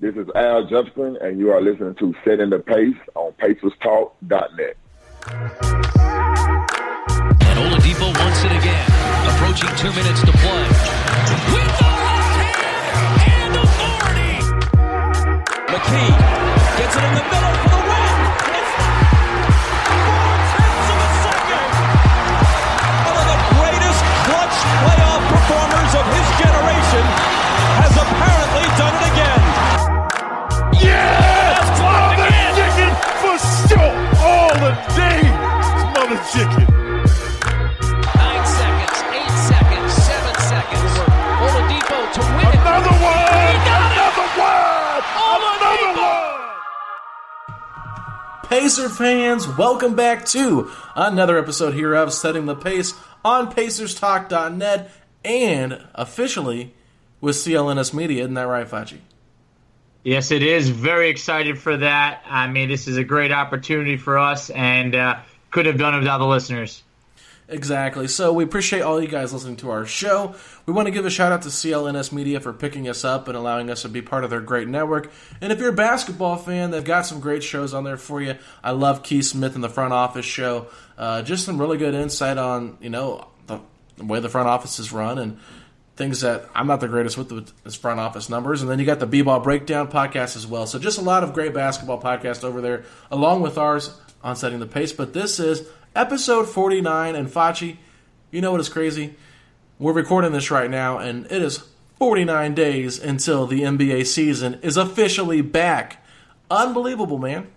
This is Al Jefferson, and you are listening to Setting the Pace on PacersTalk.net. And Oladipo wants it again. Approaching two minutes to play. With the left hand and authority. McKee gets it in the middle chicken. Nine seconds, eight seconds, seven seconds. Oladipo to win it. Another one! He it. Another one! Another one! Pacer fans, welcome back to another episode here of Setting the Pace on PacersTalk.net and officially with CLNS Media. Isn't that right, Facci? Yes, it is. Very excited for that. I mean, this is a great opportunity for us, and uh, couldn't have done it without the listeners. Exactly. So we appreciate all you guys listening to our show. We want to give a shout out to CLNS Media for picking us up and allowing us to be part of their great network. And if you're a basketball fan, they've got some great shows on there for you. I love Keith Smith and the Front Office Show. Uh, just some really good insight on you know the, way the front office is run and things that I'm not the greatest with the this front office numbers. And then you got the B-ball breakdown podcast as well. So just a lot of great basketball podcasts over there, along with ours on setting the pace. But this is episode 49, and Facci, you know what is crazy? We're recording this right now, and it is 49 days until the NBA season is officially back. Unbelievable, man.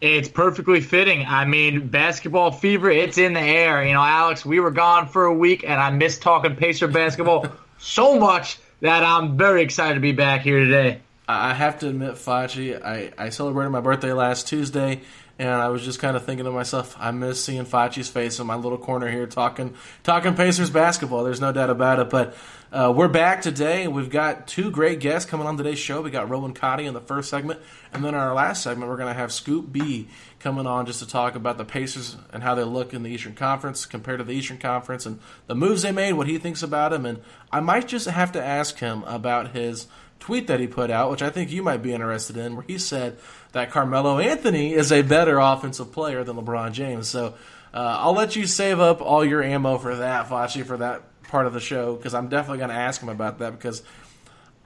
It's perfectly fitting. I mean, basketball fever, it's in the air. You know, Alex, we were gone for a week, and I missed talking Pacer basketball so much that I'm very excited to be back here today. I have to admit, Facci, I, I celebrated my birthday last Tuesday, and I was just kind of thinking to myself, I miss seeing Facci's face in my little corner here talking talking Pacers basketball. There's no doubt about it. But uh, we're back today. We've got two great guests coming on today's show. We got Rohan Katti in the first segment, and then our last segment, we're going to have Scoop B coming on just to talk about the Pacers and how they look in the Eastern Conference compared to the Eastern Conference and the moves they made, what he thinks about them. And I might just have to ask him about his tweet that he put out, which I think you might be interested in, where he said that Carmelo Anthony is a better offensive player than LeBron James. So uh, I'll let you save up all your ammo for that, Facci, for that part of the show, because I'm definitely going to ask him about that because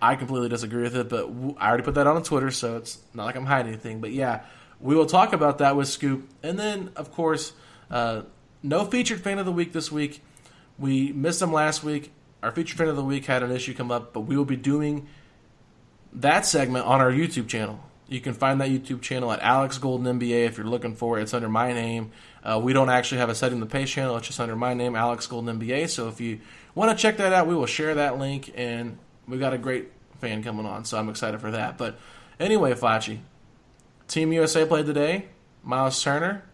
I completely disagree with it. But I already put that on Twitter, so it's not like I'm hiding anything. But yeah, we will talk about that with Scoop. And then, of course, uh, no featured fan of the week this week. We missed him last week. Our featured fan of the week had an issue come up, but we will be doing that segment on our YouTube channel. You can find that YouTube channel at Alex Golden NBA if you're looking for it. It's under my name. Uh, we don't actually have a setting the pace channel. It's just under my name, Alex Golden NBA. So if you want to check that out, we will share that link. And we got a great fan coming on, so I'm excited for that. But anyway, Facci, Team USA played today. Myles Turner,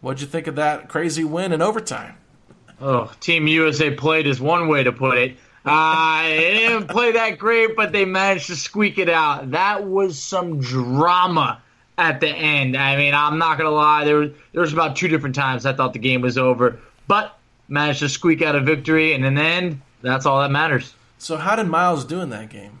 what'd you think of that crazy win in overtime? Oh, Team USA played is one way to put it. Uh, they didn't play that great, but they managed to squeak it out. That was some drama at the end. I mean, I'm not gonna lie. There, there was about two different times I thought the game was over, but managed to squeak out a victory, and in the end, that's all that matters. So, how did Myles do in that game?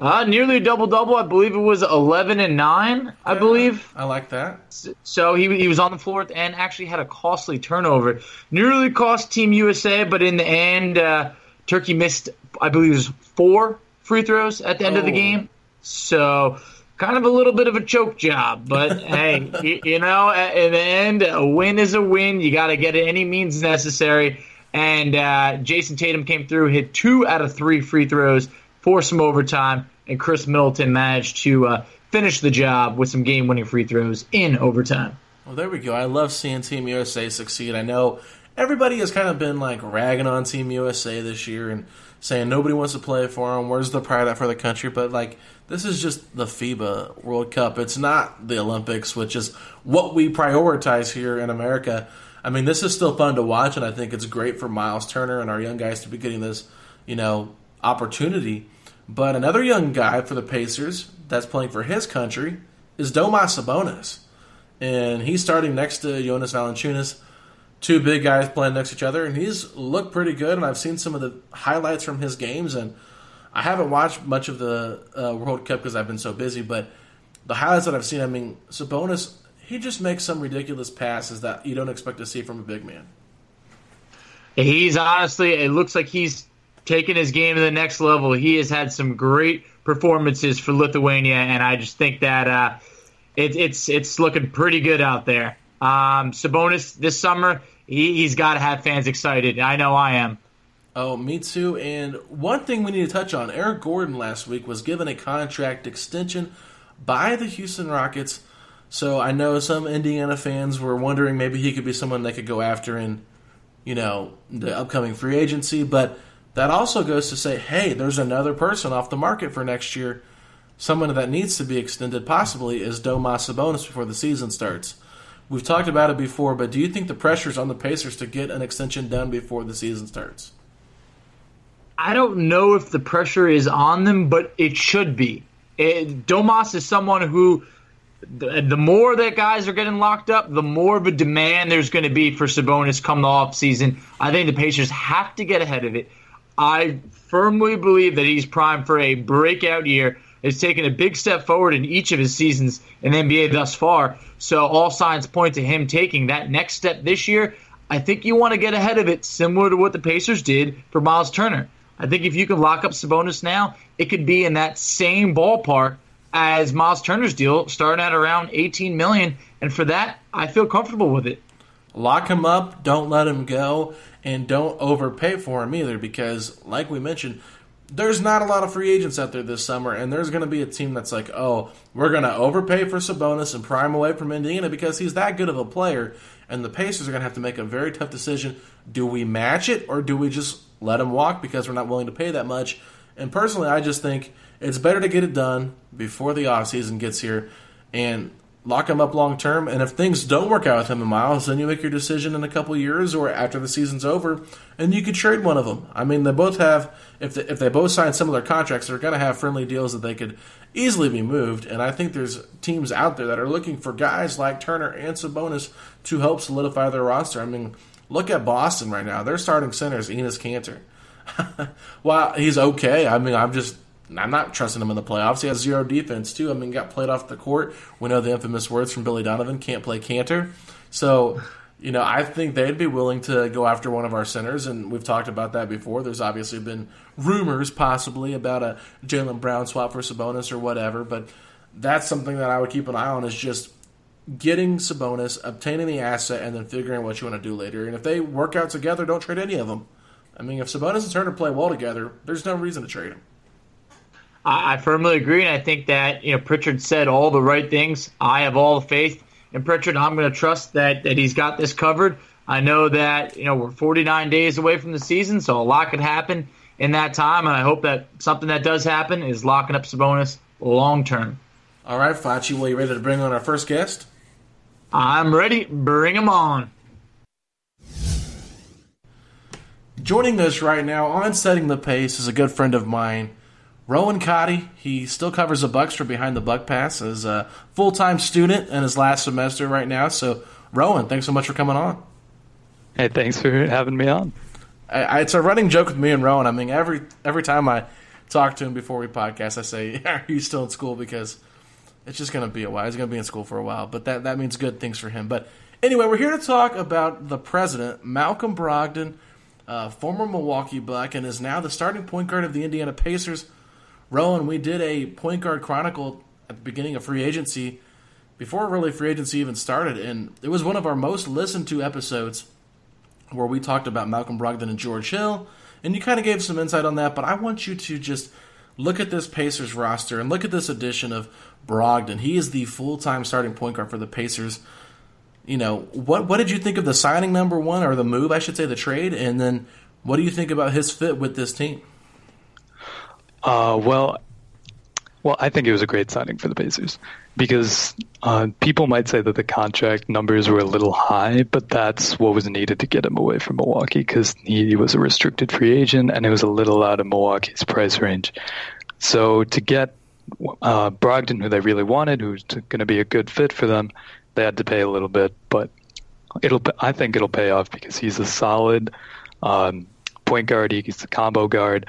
Uh, nearly double double. I believe it was 11 and 9, I believe. I like that. So he, he was on the floor and actually had a costly turnover. Nearly cost Team USA, but in the end, uh, Turkey missed, I believe it was four free throws at the end of the Oh. game. So kind of a little bit of a choke job. But hey, you, you know, in the end, a win is a win. You got to get it any means necessary. And uh, Jayson Tatum came through, hit two out of three free throws, forced some overtime, and Khris Middleton managed to uh, finish the job with some game-winning free throws in overtime. Well, there we go. I love seeing Team USA succeed. I know everybody has kind of been like ragging on Team USA this year and saying nobody wants to play for them. Where's the pride out for the country? But like, this is just the FIBA World Cup. It's not the Olympics, which is what we prioritize here in America. I mean, this is still fun to watch, and I think it's great for Myles Turner and our young guys to be getting this, you know, opportunity. But another young guy for the Pacers that's playing for his country is Domas Sabonis and he's starting next to Jonas Valanciunas. Two big guys playing next to each other, and he's looked pretty good. And I've seen some of the highlights from his games, and I haven't watched much of the uh, World Cup because I've been so busy. But the highlights that I've seen, I mean, Sabonis, he just makes some ridiculous passes that you don't expect to see from a big man. He's honestly, it looks like he's taken his game to the next level. He has had some great performances for Lithuania, and I just think that uh, it, it's it's looking pretty good out there. Um, Sabonis this summer, he, he's got to have fans excited. I know I am. Oh, me too. And one thing we need to touch on Eric Gordon last week was given a contract extension by the Houston Rockets. So I know some Indiana fans were wondering maybe he could be someone they could go after in, you know, the upcoming free agency. But that also goes to say, hey, there's another person off the market for next year. Someone that needs to be extended possibly is Domas Sabonis before the season starts. We've talked about it before, but do you think the pressure's on the Pacers to get an extension done before the season starts? I don't know if the pressure is on them, but it should be. It, Domas is someone who, the, the more that guys are getting locked up, the more of a demand there's going to be for Sabonis come the off season. I think the Pacers have to get ahead of it. I firmly believe that he's primed for a breakout year. Has taken a big step forward in each of his seasons in the NBA thus far. So all signs point to him taking that next step this year. I think you want to get ahead of it, similar to what the Pacers did for Myles Turner. I think if you can lock up Sabonis now, it could be in that same ballpark as Myles Turner's deal, starting at around 18 million. And for that, I feel comfortable with it. Lock him up, don't let him go, and don't overpay for him either because, like we mentioned, there's not a lot of free agents out there this summer, and there's going to be a team that's like, oh, we're going to overpay for Sabonis and prime away from Indiana because he's that good of a player. And the Pacers are going to have to make a very tough decision. Do we match it or do we just let him walk because we're not willing to pay that much? And personally, I just think it's better to get it done before the offseason gets here and lock him up long term. And if things don't work out with him and Myles, then you make your decision in a couple years or after the season's over, and you could trade one of them. I mean, they both have if they, if they both sign similar contracts, they're going to have friendly deals that they could easily be moved. And I think there's teams out there that are looking for guys like Turner and Sabonis to help solidify their roster. I mean, look at Boston right now; their starting center is Enes Kanter. well, he's okay. I mean, I'm just I'm not trusting him in the playoffs. He has zero defense too. I mean, got played off the court. We know the infamous words from Billy Donovan: "Can't play Kanter." So, you know, I think they'd be willing to go after one of our centers, and we've talked about that before. There's obviously been rumors, possibly, about a Jaylen Brown swap for Sabonis or whatever, but that's something that I would keep an eye on. Is just getting Sabonis, obtaining the asset, and then figuring what you want to do later. And if they work out together, don't trade any of them. I mean, if Sabonis and Turner play well together, there's no reason to trade them. I, I firmly agree, and I think that you know Pritchard said all the right things. I have all the faith in Pritchard. I'm going to trust that that he's got this covered. I know that you know we're 49 days away from the season, so a lot could happen in that time, and I hope that something that does happen is locking up Sabonis long term. All right, Facci, well, you ready to bring on our first guest? I'm ready. Bring him on. Joining us right now on Setting the Pace is a good friend of mine, Rohan Katti. He still covers the Bucks for Behind the Buck Pass as a full time student in his last semester right now. So, Rohan, thanks so much for coming on. Hey, thanks for having me on. I, I, it's a running joke with me and Rohan. I mean, every every time I talk to him before we podcast, I say, "Are you still in school?" Because it's just going to be a while. He's going to be in school for a while, but that that means good things for him. But anyway, we're here to talk about the president, Malcolm Brogdon uh, former Milwaukee Buck, and is now the starting point guard of the Indiana Pacers. Rohan, we did a point guard chronicle at the beginning of free agency, before really free agency even started, and it was one of our most listened to episodes where we talked about Malcolm Brogdon and George Hill, and you kind of gave some insight on that. But I want you to just look at this Pacers roster and look at this addition of Brogdon. He is the full time starting point guard for the Pacers you know, what what did you think of the signing number one or the move, I should say, the trade, and then what do you think about his fit with this team? Uh, well, well, I think it was a great signing for the Pacers because uh, people might say that the contract numbers were a little high, but that's what was needed to get him away from Milwaukee because he was a restricted free agent and it was a little out of Milwaukee's price range. So to get uh, Brogdon, who they really wanted, who's going to be a good fit for them, they had to pay a little bit, but it'll. I think it'll pay off because he's a solid um, point guard. He's a combo guard.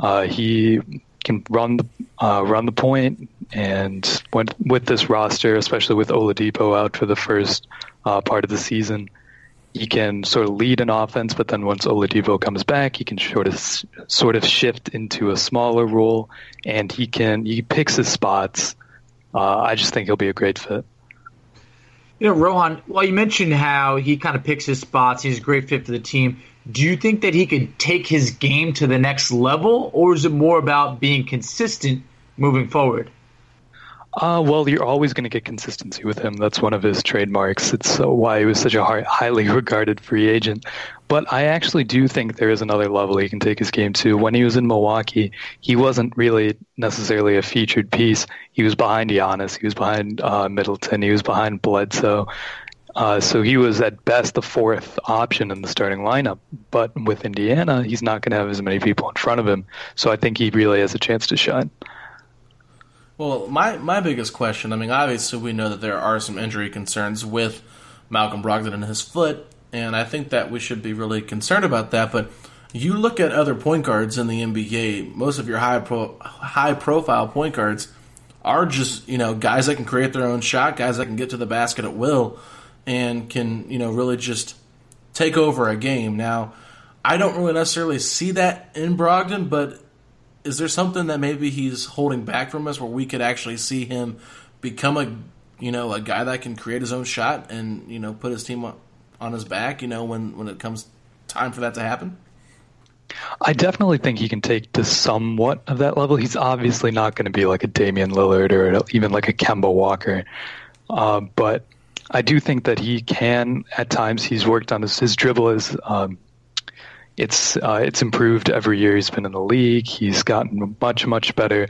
Uh, he can run the uh, run the point, and with, with this roster, especially with Oladipo out for the first uh, part of the season, he can sort of lead an offense. But then once Oladipo comes back, he can sort of sort of shift into a smaller role, and he can he picks his spots. Uh, I just think he'll be a great fit. You know, Rohan, well, you mentioned how he kind of picks his spots. He's a great fit for the team. Do you think that he could take his game to the next level, or is it more about being consistent moving forward? Uh, well, you're always going to get consistency with him. That's one of his trademarks. It's uh, why he was such a high, highly regarded free agent. But I actually do think there is another level he can take his game to. When he was in Milwaukee, he wasn't really necessarily a featured piece. He was behind Giannis. He was behind uh, Middleton. He was behind Bledsoe. Uh, so he was at best the fourth option in the starting lineup. But with Indiana, he's not going to have as many people in front of him. So I think he really has a chance to shine. Well, my, my biggest question I mean, obviously, we know that there are some injury concerns with Malcolm Brogdon and his foot, and I think that we should be really concerned about that. But you look at other point guards in the NBA, most of your high, pro, high profile point guards are just, you know, guys that can create their own shot, guys that can get to the basket at will, and can, you know, really just take over a game. Now, I don't really necessarily see that in Brogdon, but is there something that maybe he's holding back from us where we could actually see him become a you know a guy that can create his own shot and you know put his team on his back you know when when it comes time for that to happen I definitely think he can take to somewhat of that level. He's obviously not going to be like a Damian Lillard or even like a Kemba Walker, uh, but I do think that he can. At times, he's worked on his, his dribble is um, it's uh, it's improved every year he's been in the league. He's gotten much much better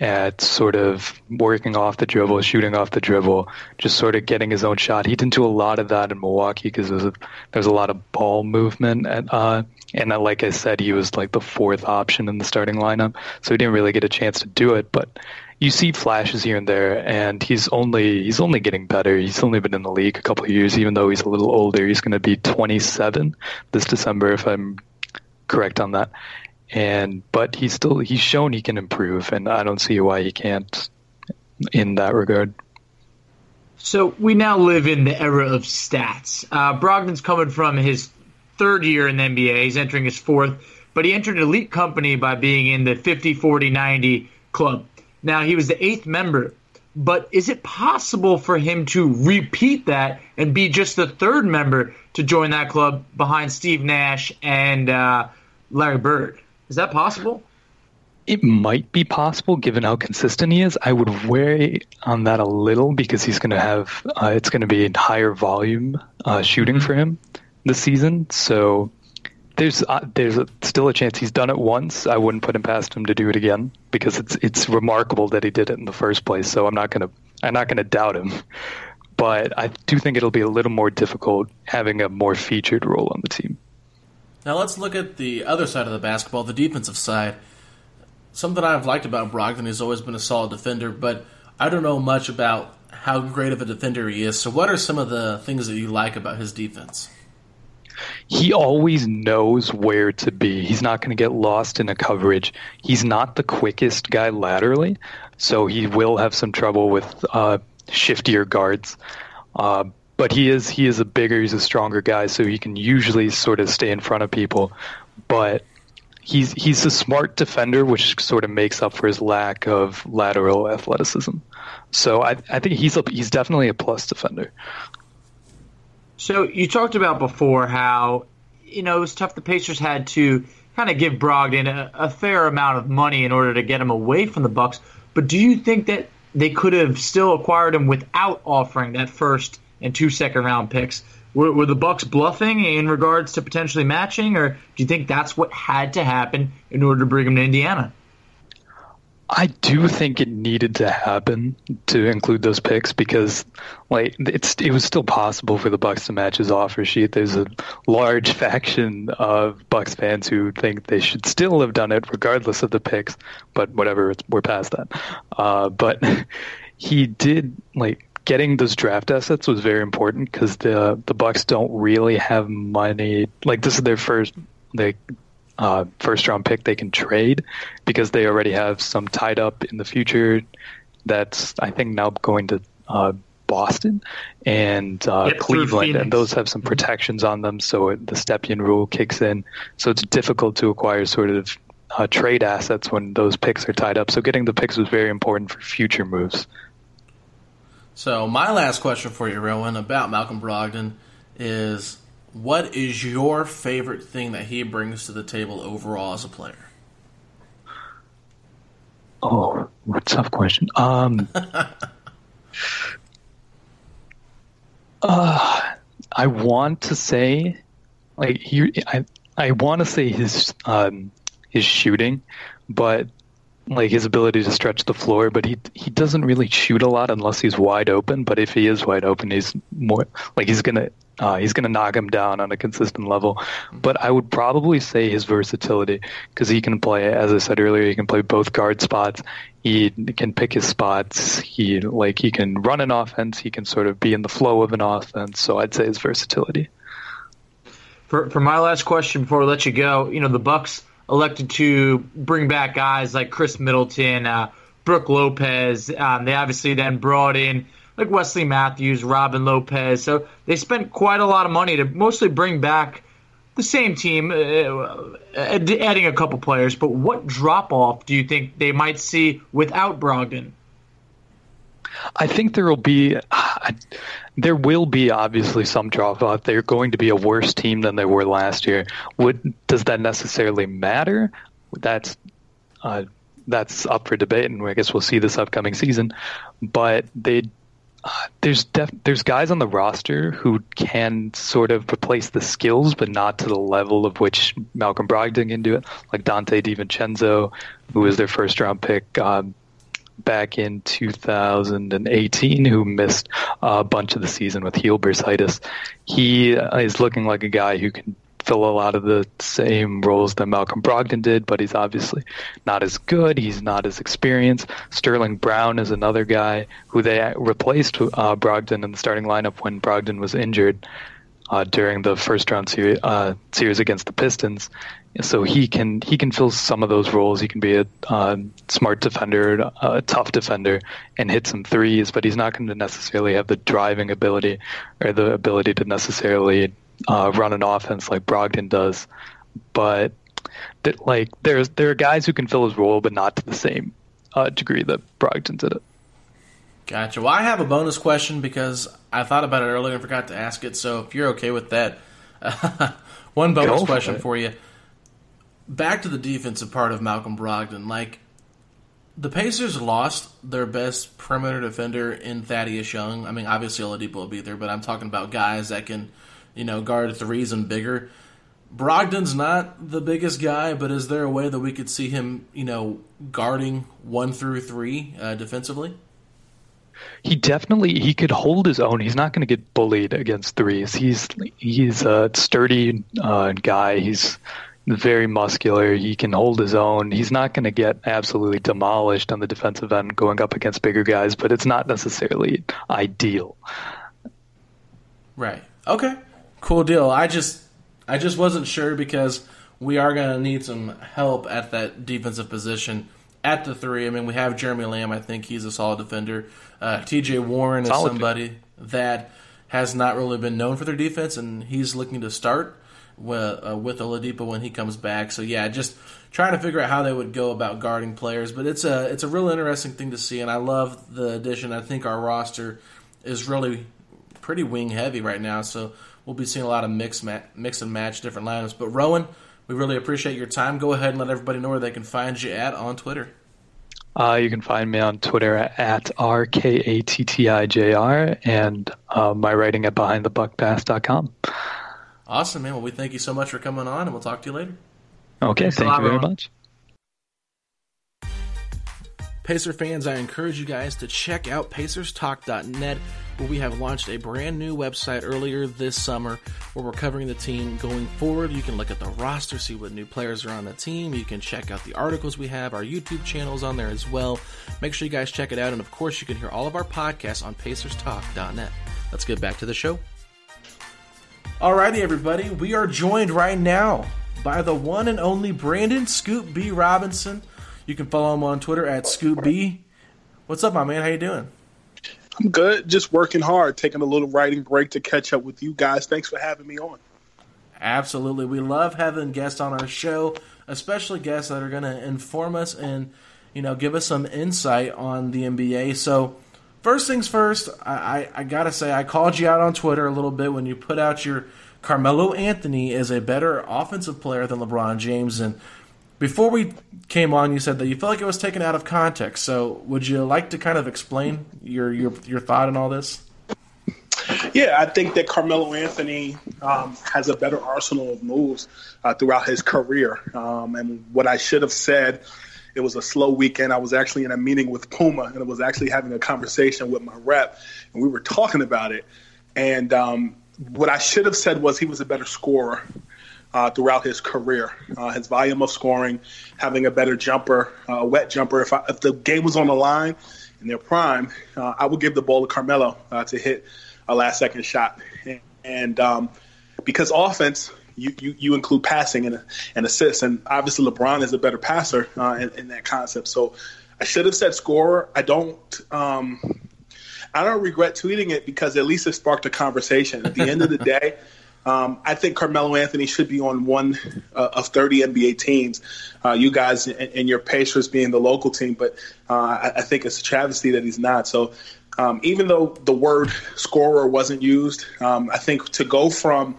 at sort of working off the dribble, shooting off the dribble, just sort of getting his own shot. He didn't do a lot of that in Milwaukee because there's a, there's a lot of ball movement at, uh, and like I said, he was like the fourth option in the starting lineup, so he didn't really get a chance to do it. But you see flashes here and there, and he's only he's only getting better. He's only been in the league a couple of years, even though he's a little older. He's going to be 27 this December, if I'm correct on that. And but he's still he's shown he can improve, and I don't see why he can't in that regard. So we now live in the era of stats. Uh, Brogdon's coming from his third year in the NBA. He's entering his fourth, but he entered an elite company by being in the 50, 40, 90 club. Now he was the eighth member, but is it possible for him to repeat that and be just the third member to join that club behind Steve Nash and uh, Larry Bird? Is that possible? it might be possible given how consistent he is. I would worry on that a little because he's going to have uh, it's going to be higher volume uh, shooting for him this season. So there's uh, there's a, still a chance he's done it once. I wouldn't put him past him to do it again because it's it's remarkable that he did it in the first place. So I'm not gonna I'm not gonna doubt him. But I do think it'll be a little more difficult having a more featured role on the team. Now let's look at the other side of the basketball, the defensive side. Something I've liked about Brogdon, he's always been a solid defender, but I don't know much about how great of a defender he is. So, what are some of the things that you like about his defense? He always knows where to be. He's not going to get lost in a coverage. He's not the quickest guy laterally, so he will have some trouble with uh, shiftier guards. Uh, but he is he is a bigger, he's a stronger guy, so he can usually sort of stay in front of people. But he's he's a smart defender, which sort of makes up for his lack of lateral athleticism. So I I think he's a, he's definitely a plus defender. So you talked about before how you know it was tough. The Pacers had to kind of give Brogdon a, a fair amount of money in order to get him away from the Bucks. But do you think that they could have still acquired him without offering that first and two second round picks? Were, were the Bucks bluffing in regards to potentially matching, or do you think that's what had to happen in order to bring him to Indiana? I do think it needed to happen to include those picks because, like, it's it was still possible for the Bucks to match his offer sheet. There's a large faction of Bucks fans who think they should still have done it regardless of the picks, but whatever, we're past that. Uh, but he did like getting those draft assets was very important because the the Bucks don't really have money. Like this is their first they uh, first round pick they can trade because they already have some tied up in the future. That's I think now going to uh, Boston and uh, yep, Cleveland, and those have some protections on them. So the Stepien rule kicks in. So it's difficult to acquire sort of uh, trade assets when those picks are tied up. So getting the picks was very important for future moves. So my last question for you, Rohan, about Malcolm Brogdon is what is your favorite thing that he brings to the table overall as a player? Oh, tough question. Um, uh, I want to say, like he, I, I want to say his um, his shooting, but like his ability to stretch the floor, but he he doesn't really shoot a lot unless he's wide open. But if he is wide open, he's more like he's gonna uh, he's gonna knock him down on a consistent level. But I would probably say his versatility because he can play, as I said earlier, he can play both guard spots. He can pick his spots. He like he can run an offense. He can sort of be in the flow of an offense. So I'd say his versatility. For for my last question before we let you go, you know the Bucks elected to bring back guys like Khris Middleton, uh, Brook Lopez. Um, they obviously then brought in like Wesley Matthews, Robin Lopez. So they spent quite a lot of money to mostly bring back the same team, uh, uh adding a couple players. But what drop off do you think they might see without Brogdon? I think there will be there will be obviously some drop off. They're going to be a worse team than they were last year. Would does that necessarily matter? That's uh, that's up for debate, and I guess we'll see this upcoming season. But they uh, there's def- there's guys on the roster who can sort of replace the skills, but not to the level of which Malcolm Brogdon can do it, like Donte DiVincenzo, who was their first round pick. Um, back in 2018 who missed a bunch of the season with heel bursitis. He is looking like a guy who can fill a lot of the same roles that Malcolm Brogdon did, but he's obviously not as good. He's not as experienced. Sterling Brown is another guy who they replaced uh, Brogdon in the starting lineup when Brogdon was injured uh, during the first round uh, series against the Pistons so he can he can fill some of those roles. He can be a uh, smart defender, a tough defender, and hit some threes. But he's not going to necessarily have the driving ability or the ability to necessarily uh, run an offense like Brogdon does. But that, like there's there are guys who can fill his role, but not to the same uh, degree that Brogdon did it. Gotcha. Well, I have a bonus question because I thought about it earlier and forgot to ask it. So if you're okay with that, one bonus question for you back to the defensive part of Malcolm Brogdon. Like the Pacers lost their best perimeter defender in Thaddeus Young. I mean, obviously Oladipo will be there, but I'm talking about guys that can, you know, guard threes and bigger. Brogdon's not the biggest guy, but is there a way that we could see him, you know, guarding one through three uh, defensively? He definitely he could hold his own. He's not going to get bullied against threes. He's he's a sturdy uh, guy. He's very muscular. He can hold his own. He's not going to get absolutely demolished on the defensive end going up against bigger guys, but it's not necessarily ideal. Right. Okay. Cool deal. I just I just wasn't sure because we are going to need some help at that defensive position at the three. I mean, we have Jeremy Lamb. I think he's a solid defender. Uh, T.J. Warren solid is somebody that has not really been known for their defense, and he's looking to start with, uh, with Oladipo when he comes back. So yeah, just trying to figure out how they would go about guarding players. But it's a it's a real interesting thing to see, and I love the addition. I think our roster is really pretty wing heavy right now, so we'll be seeing a lot of mix ma- mix and match different lineups. But Rohan, we really appreciate your time. Go ahead and let everybody know where they can find you at on Twitter. Uh, you can find me on Twitter at RKATTIJR and uh, my writing at behindthebuckpass.com. Awesome, man. Well, we thank you so much for coming on, and we'll talk to you later. Okay, Thanks thank you very much. Pacer fans, I encourage you guys to check out PacersTalk.net, where we have launched a brand new website earlier this summer where we're covering the team going forward. You can look at the roster, see what new players are on the team. You can check out the articles we have, our YouTube channels on there as well. Make sure you guys check it out. And of course, you can hear all of our podcasts on PacersTalk.net. Let's get back to the show. Alrighty, everybody, we are joined right now by the one and only Brandon Scoop B Robinson. You can follow him on Twitter at Scoop B. What's up, my man? How you doing? I'm good. Just working hard, taking a little writing break to catch up with you guys. Thanks for having me on. Absolutely. We love having guests on our show, especially guests that are going to inform us and, you know, give us some insight on the NBA. So, First things first, I, I, I, gotta say, I called you out on Twitter a little bit when you put out your Carmelo Anthony is a better offensive player than LeBron James. And before we came on, you said that you felt like it was taken out of context. So, would you like to kind of explain your your, your thought in all this? Yeah, I think that Carmelo Anthony um, has a better arsenal of moves uh, throughout his career. Um, and what I should have said it was a slow weekend. I was actually in a meeting with Puma, and I was actually having a conversation with my rep, and we were talking about it. And um, what I should have said was he was a better scorer uh, throughout his career. Uh, his volume of scoring, having a better jumper, uh, a wet jumper. If, I, if, the game was on the line in their prime, uh, I would give the ball to Carmelo uh, to hit a last second shot. And, and um, because offense, you, you, you include passing and, and assists. And obviously, LeBron is a better passer uh, in, in, that concept. So I should have said scorer. I don't. Um, I don't regret tweeting it because at least it sparked a conversation. At the end of the day, um, I think Carmelo Anthony should be on one uh, of 30 NBA teams. Uh, you guys and, and, your Pacers being the local team, but uh, I, I, think it's a travesty that he's not. So um, even though the word scorer wasn't used, um, I think to go from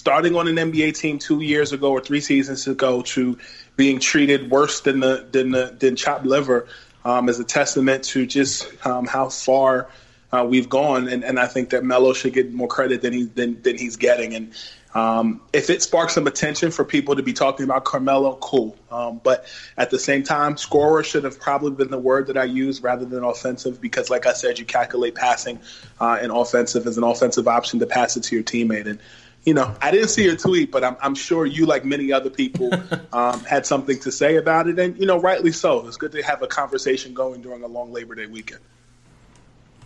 starting on an NBA team two years ago or three seasons ago to being treated worse than the than the than chopped liver um, is a testament to just um, how far uh, we've gone. And, and I think that Melo should get more credit than he than, than he's getting. And um, if it sparks some attention for people to be talking about Carmelo, cool. Um, but at the same time, scorer should have probably been the word that I used rather than offensive because, like I said, you calculate passing uh, and offensive as an offensive option to pass it to your teammate. And you know, I didn't see your tweet, but I'm, I'm sure you, like many other people, um, had something to say about it, and you know, rightly so. It's good to have a conversation going during a long Labor Day weekend.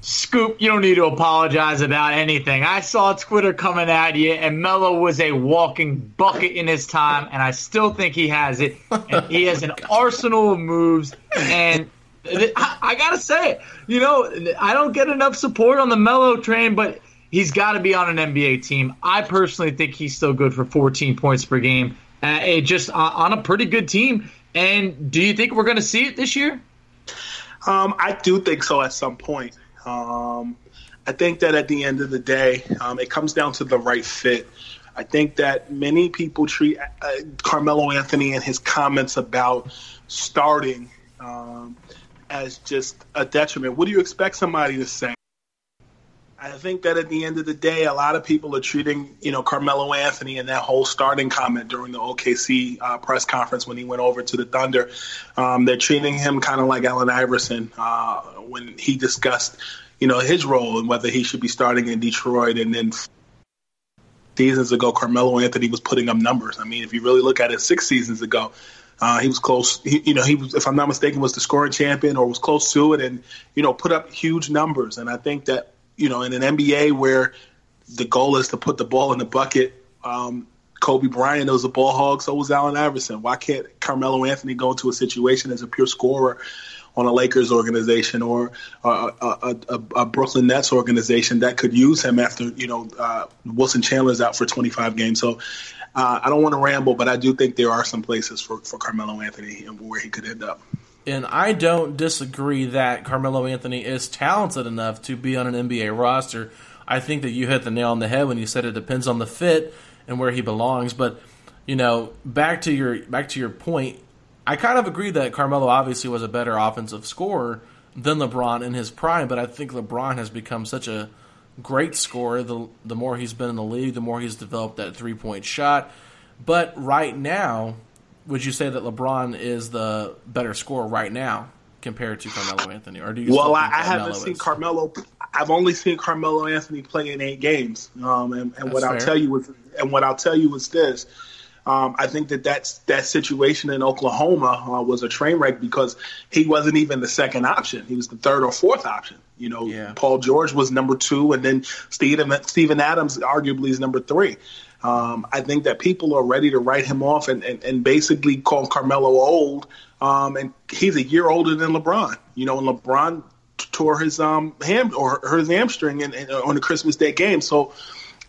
Scoop, you don't need to apologize about anything. I saw Twitter coming at you, and Melo was a walking bucket in his time, and I still think he has it. And he has an arsenal of moves, and I gotta say it. You know, I don't get enough support on the Melo train, but he's got to be on an NBA team. I personally think he's still good for 14 points per game, uh, just uh, on a pretty good team. And do you think we're going to see it this year? Um, I do think so at some point. Um, I think that at the end of the day, um, it comes down to the right fit. I think that many people treat uh, Carmelo Anthony and his comments about starting um, as just a detriment. What do you expect somebody to say? I think that at the end of the day, a lot of people are treating, you know, Carmelo Anthony and that whole starting comment during the OKC uh, press conference when he went over to the Thunder. Um, they're treating him kind of like Allen Iverson uh, when he discussed, you know, his role and whether he should be starting in Detroit. And then seasons ago, Carmelo Anthony was putting up numbers. I mean, if you really look at it, six seasons ago, uh, he was close. He, you know, he was, if I'm not mistaken, was the scoring champion or was close to it, and you know, put up huge numbers. And I think that you know, in an NBA where the goal is to put the ball in the bucket, um, Kobe Bryant was a ball hog, so was Allen Iverson. Why can't Carmelo Anthony go into a situation as a pure scorer on a Lakers organization or a, a, a, a Brooklyn Nets organization that could use him after you know uh, Wilson Chandler's out for 25 games? So uh, I don't want to ramble, but I do think there are some places for, for Carmelo Anthony and where he could end up. And I don't disagree that Carmelo Anthony is talented enough to be on an NBA roster. I think that you hit the nail on the head when you said it depends on the fit and where he belongs. But you know, back to your back to your point, I kind of agree that Carmelo obviously was a better offensive scorer than LeBron in his prime. But I think LeBron has become such a great scorer. The the more he's been in the league, the more he's developed that three point shot. But right now, would you say that LeBron is the better scorer right now compared to Carmelo Anthony, or do you? Well, I, I haven't seen? Carmelo. I've only seen Carmelo Anthony play in eight games, um, and, and what fair. I'll tell you is, and what I'll tell you is this. Um, I think that that's, that situation in Oklahoma uh, was a train wreck because he wasn't even the second option. He was the third or fourth option. You know, yeah. Paul George was number two, and then Steven, Steven Adams arguably is number three. Um, I think that people are ready to write him off and, and, and basically call Carmelo old. Um, and he's a year older than LeBron. You know, and LeBron tore his um ham or his hamstring in, in, on the Christmas Day game. So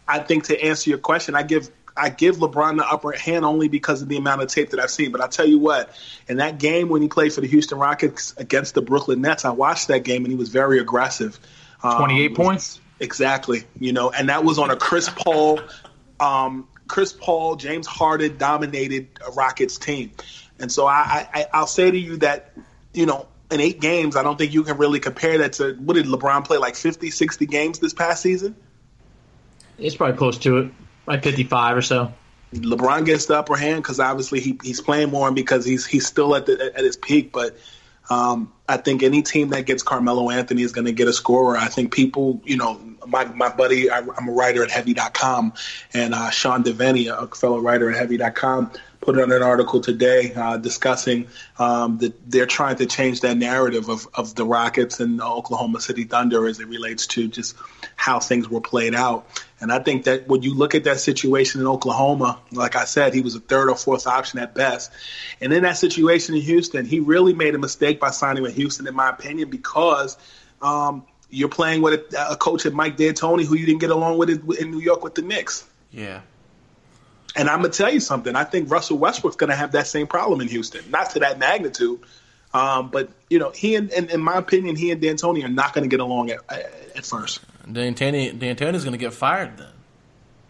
I think to answer your question, I give I give LeBron the upper hand only because of the amount of tape that I've seen. But I tell you what, in that game when he played for the Houston Rockets against the Brooklyn Nets, I watched that game and he was very aggressive. Twenty eight um, points. Exactly. You know, and that was on a Chris Paul um, Chris Paul, James Harden dominated a Rockets team. And so I, I, I'll say to you that, you know, in eight games, I don't think you can really compare that to what did LeBron play like 50, 60 games this past season? It's probably close to it, like 55 or so. LeBron gets the upper hand because obviously he, he's playing more and because he's he's still at the at his peak. But um, I think any team that gets Carmelo Anthony is going to get a scorer. I think people, you know, my, my buddy, I, am a writer at Heavy.com, and uh, Sean Deveney, a fellow writer at Heavy.com, put out an article today uh, discussing um, that they're trying to change that narrative of, of the Rockets and the Oklahoma City Thunder as it relates to just how things were played out. And I think that when you look at that situation in Oklahoma, like I said, he was a third or fourth option at best. And in that situation in Houston, he really made a mistake by signing with Houston, in my opinion, because um, you're playing with a, a coach at Mike D'Antoni who you didn't get along with in New York with the Knicks. Yeah. And I'm gonna tell you something. I think Russell Westbrook's gonna have that same problem in Houston, not to that magnitude, um, but you know, he and, and, in my opinion, he and D'Antoni are not gonna get along at, at first. D'Antoni D'Antoni's gonna get fired then.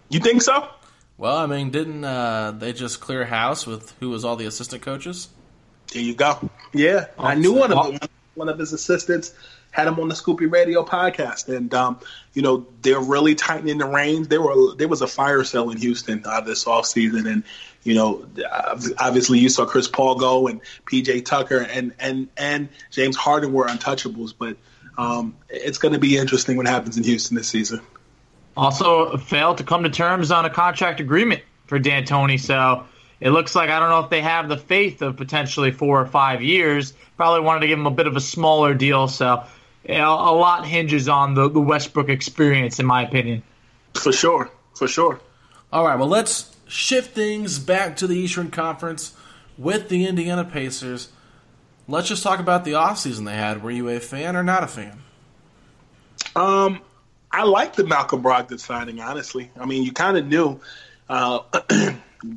You think so? Well, I mean, didn't uh, they just clear house with who was all the assistant coaches? There you go. Yeah, I knew one of them, one of his assistants had him on the Scoop B Radio podcast, and um, you know they're really tightening the reins. There were there was a fire sale in Houston uh, this off season, and you know obviously you saw Chris Paul go and PJ Tucker and and and James Harden were untouchables, but um, it's going to be interesting what happens in Houston this season. Also failed to come to terms on a contract agreement for D'Antoni, so it looks like I don't know if they have the faith of potentially four or five years. Probably wanted to give him a bit of a smaller deal, so you know, a lot hinges on the, the Westbrook experience, in my opinion. For sure, for sure. All right, well, let's shift things back to the Eastern Conference with the Indiana Pacers. Let's just talk about the offseason they had. Were you a fan or not a fan? Um, I like the Malcolm Brogdon signing, honestly. I mean, you kind of knew, uh,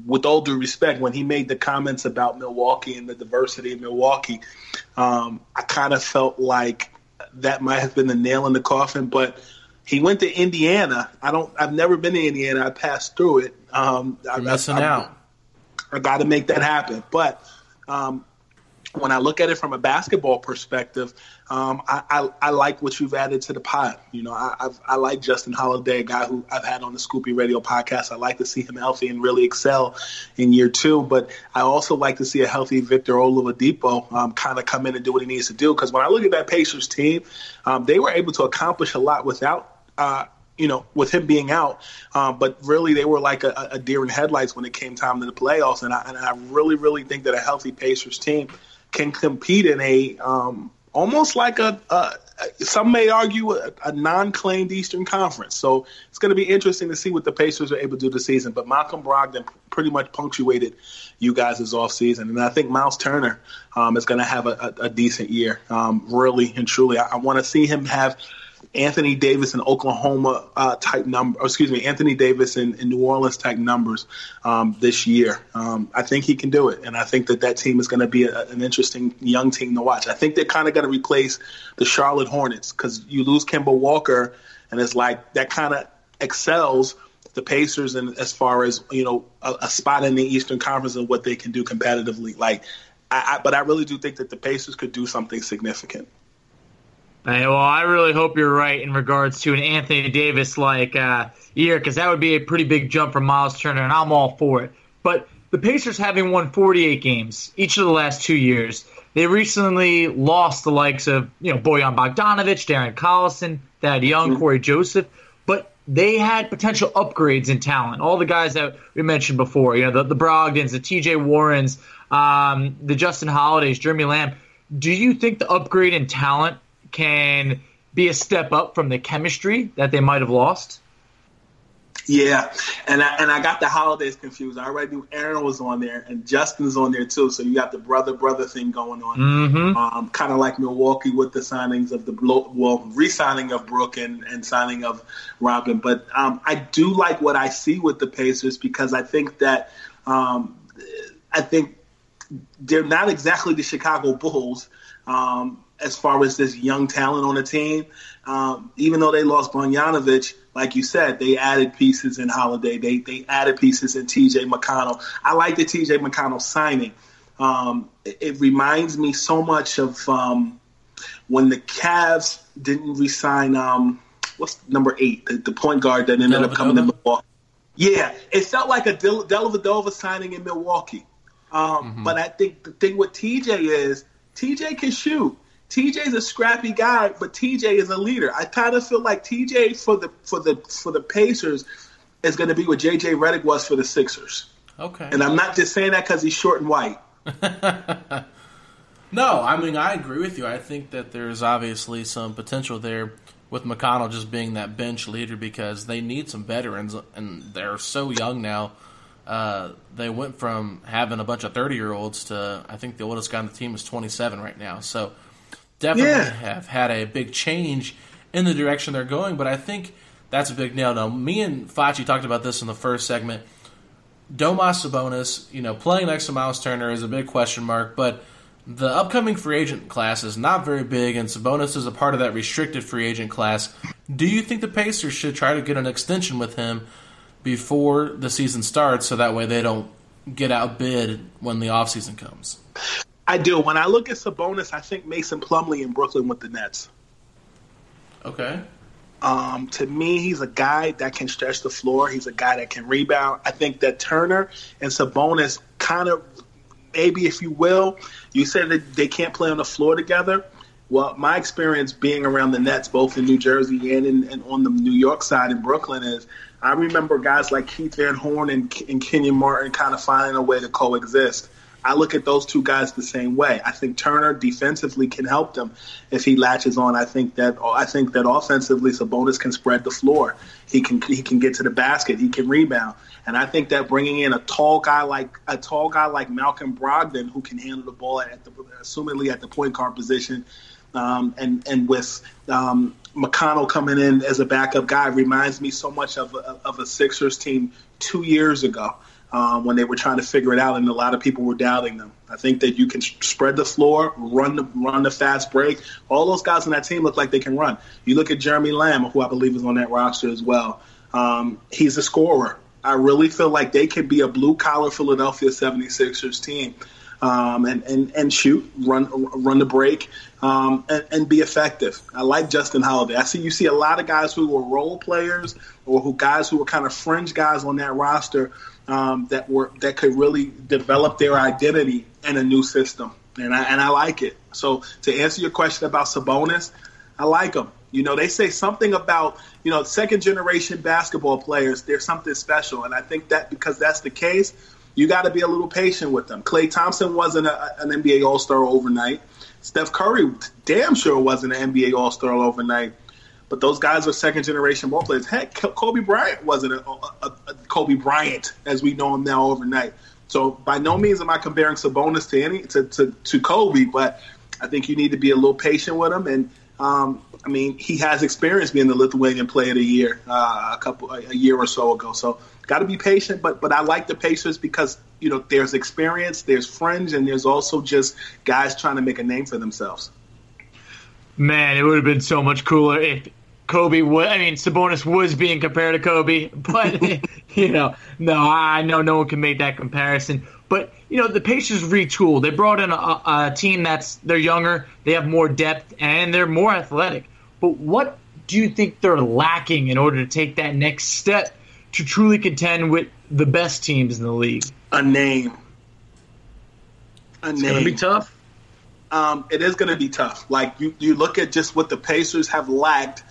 with all due respect, when he made the comments about Milwaukee and the diversity of Milwaukee, um, I kind of felt like that might have been the nail in the coffin, but he went to Indiana. I don't. I've never been to Indiana. I passed through it. Um, You're I, missing I, out. I got to make that happen. But um, when I look at it from a basketball perspective, um, I, I, I like what you've added to the pot. You know, I, I've, I like Justin Holiday, a guy who I've had on the Scoop B Radio podcast. I like to see him healthy and really excel in year two. But I also like to see a healthy Victor Oladipo um, kind of come in and do what he needs to do. Because when I look at that Pacers team, um, they were able to accomplish a lot without. Uh, you know, with him being out, um, but really they were like a, a deer in headlights when it came time to the playoffs, and I, and I really, really think that a healthy Pacers team can compete in a um, almost like a, a some may argue a, a, non-claimed Eastern Conference. So it's going to be interesting to see what the Pacers are able to do this season. But Malcolm Brogdon pretty much punctuated you guys' offseason. And I think Myles Turner um, is going to have a, a, decent year, um, really and truly. I, I want to see him have – Anthony Davis in Oklahoma uh, type number, excuse me, Anthony Davis in, in New Orleans type numbers um, this year. Um, I think he can do it, and I think that that team is going to be a, an interesting young team to watch. I think they're kind of going to replace the Charlotte Hornets because you lose Kemba Walker, and it's like that kind of excels the Pacers and as far as you know a, a, spot in the Eastern Conference and what they can do competitively. Like, I, I, but I really do think that the Pacers could do something significant. Well, I really hope you're right in regards to an Anthony Davis like uh, year, because that would be a pretty big jump from Myles Turner, and I'm all for it. But the Pacers having won 48 games each of the last two years, they recently lost the likes of you know Bojan Bogdanovic, Darren Collison, that young mm-hmm. Cory Joseph, but they had potential upgrades in talent. All the guys that we mentioned before, you know, the, the Brogdons, the T.J. Warrens, um, the Justin Holidays, Jeremy Lamb. Do you think the upgrade in talent can be a step up from the chemistry that they might have lost. Yeah, and I, and I got the holidays confused. I already knew Aaron was on there and Justin's on there too. So you got the brother brother thing going on. Mm-hmm. Um, kind of like Milwaukee with the signings of the well, re-signing of Brook and, and signing of Robin. But um, I do like what I see with the Pacers because I think that um, I think they're not exactly the Chicago Bulls. Um, as far as this young talent on the team. Um, even though they lost Bogdanovic, like you said, they added pieces in Holiday. They they added pieces in T.J. McConnell. I like the T.J. McConnell signing. Um, it, it, reminds me so much of um, when the Cavs didn't resign um, what's number eight, the, the point guard that ended up coming to Milwaukee. Yeah, it felt like a Del- Dellavedova signing in Milwaukee. Um, mm-hmm. But I think the thing with TJ is TJ can shoot. TJ's a scrappy guy, but TJ is a leader. I kind of feel like TJ for the for the for the Pacers is going to be what JJ Redick was for the Sixers. Okay. And I'm not just saying that because he's short and white. no, I mean I agree with you. I think that there's obviously some potential there with McConnell just being that bench leader because they need some veterans and they're so young now. Uh, they went from having a bunch of 30 year olds to I think the oldest guy on the team is 27 right now. So definitely yeah. have had a big change in the direction they're going. But I think that's a big nail. Now, me and Facci talked about this in the first segment. Domas Sabonis, you know, playing next to Myles Turner is a big question mark, but the upcoming free agent class is not very big, and Sabonis is a part of that restricted free agent class. Do you think the Pacers should try to get an extension with him before the season starts so that way they don't get outbid when the offseason comes? I do. When I look at Sabonis, I think Mason Plumlee in Brooklyn with the Nets. Okay. Um, to me, he's a guy that can stretch the floor. He's a guy that can rebound. I think that Turner and Sabonis kind of, maybe if you will, you said that they can't play on the floor together. Well, my experience being around the Nets, both in New Jersey and, in, and on the New York side in Brooklyn, is I remember guys like Keith Van Horn and, and Kenyon Martin kind of finding a way to coexist. I look at those two guys the same way. I think Turner defensively can help them if he latches on. I think that I think that offensively, Sabonis can spread the floor. He can he can get to the basket. He can rebound. And I think that bringing in a tall guy like a tall guy like Malcolm Brogdon, who can handle the ball at the assumedly at the point guard position, um, and and with um, McConnell coming in as a backup guy, reminds me so much of of a Sixers team two years ago um, when they were trying to figure it out, and a lot of people were doubting them. I think that you can spread the floor, run the run the fast break. All those guys on that team look like they can run. You look at Jeremy Lamb, who I believe is on that roster as well. Um, he's a scorer. I really feel like they could be a blue collar Philadelphia 76ers team. Um, and, and, and shoot, run run the break, um, and, and, be effective. I like Justin Holiday. I see you see a lot of guys who were role players or who guys who were kind of fringe guys on that roster um, that were that could really develop their identity in a new system, and I and I like it. So to answer your question about Sabonis, I like him. You know, they say something about you know second generation basketball players. There's something special, and I think that because that's the case, you got to be a little patient with them. Klay Thompson wasn't a, an NBA All Star overnight. Steph Curry damn sure wasn't an NBA All Star overnight. But those guys are second generation ball players. Heck, Kobe Bryant wasn't a, a, a, Kobe Bryant as we know him now overnight. So by no means am I comparing Sabonis to any to, to, to Kobe, but I think you need to be a little patient with him. And um, I mean, he has experience being the Lithuanian Player of the Year uh, a couple a year or so ago. So got to be patient. But but I like the Pacers because you know there's experience, there's fringe, and there's also just guys trying to make a name for themselves. Man, it would have been so much cooler if Kobe was, I mean, Sabonis was being compared to Kobe, but, you know, no, I know no one can make that comparison. But, you know, the Pacers retooled. They brought in a, a team that's, they're younger, they have more depth, and they're more athletic. But what do you think they're lacking in order to take that next step to truly contend with the best teams in the league? A name. A it's name. It's going to be tough. Um, it is going to be tough. Like you, you look at just what the Pacers have lacked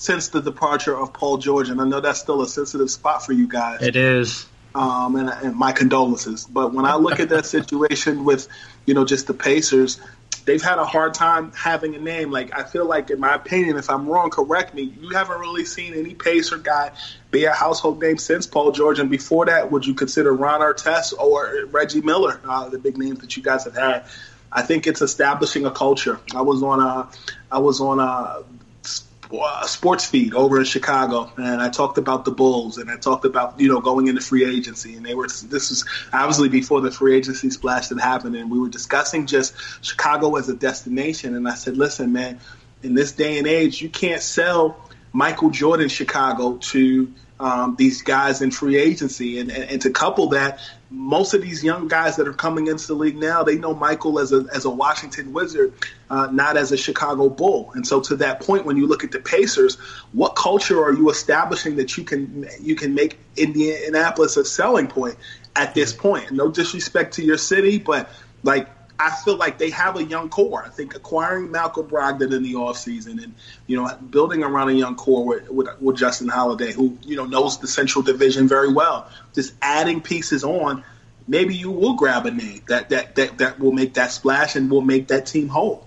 since the departure of Paul George, and I know that's still a sensitive spot for you guys. It is. Um, and, and my condolences. But when I look at that situation with, you know, just the Pacers, they've had a hard time having a name. Like I feel like, in my opinion, if I'm wrong, correct me. You haven't really seen any Pacer guy be a household name since Paul George, and before that, would you consider Ron Artest or Reggie Miller, uh, the big names that you guys have had? I think it's establishing a culture. I was on a, I was on a Uh, sports feed over in Chicago, and I talked about the Bulls, and I talked about you know going into free agency, and they were this was obviously before the free agency splash had happened, and we were discussing just Chicago as a destination, and I said, listen, man, in this day and age, you can't sell Michael Jordan Chicago to um, these guys in free agency, and, and, and to couple that, most of these young guys that are coming into the league now, they know Michael as a as a Washington Wizard, uh, not as a Chicago Bull. And so, to that point, when you look at the Pacers, what culture are you establishing that you can you can make Indianapolis a selling point at this point? No disrespect to your city, but like I feel like they have a young core. I think acquiring Malcolm Brogdon in the offseason and, you know, building around a young core with, with, with, Justin Holiday, who, you know, knows the Central Division very well, just adding pieces on, maybe you will grab a name that, that, that, that will make that splash and will make that team whole.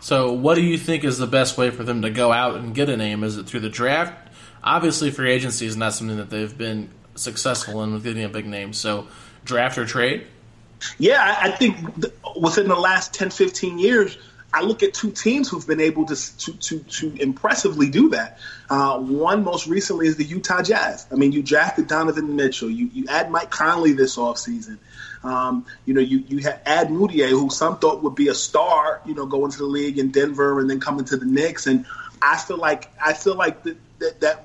So, what do you think is the best way for them to go out and get a name? Is it through the draft? Obviously, free agency is not something that they've been successful in with getting a big name. So, draft or trade? Yeah, I think within the last 10, 15 years, I look at two teams who've been able to to to, to impressively do that. Uh, one most recently is the Utah Jazz. I mean, you drafted Donovan Mitchell. You you add Mike Conley this offseason. Um, you know, you you add Mudiay, who some thought would be a star. You know, going to the league in Denver and then coming to the Knicks. And I feel like I feel like that, that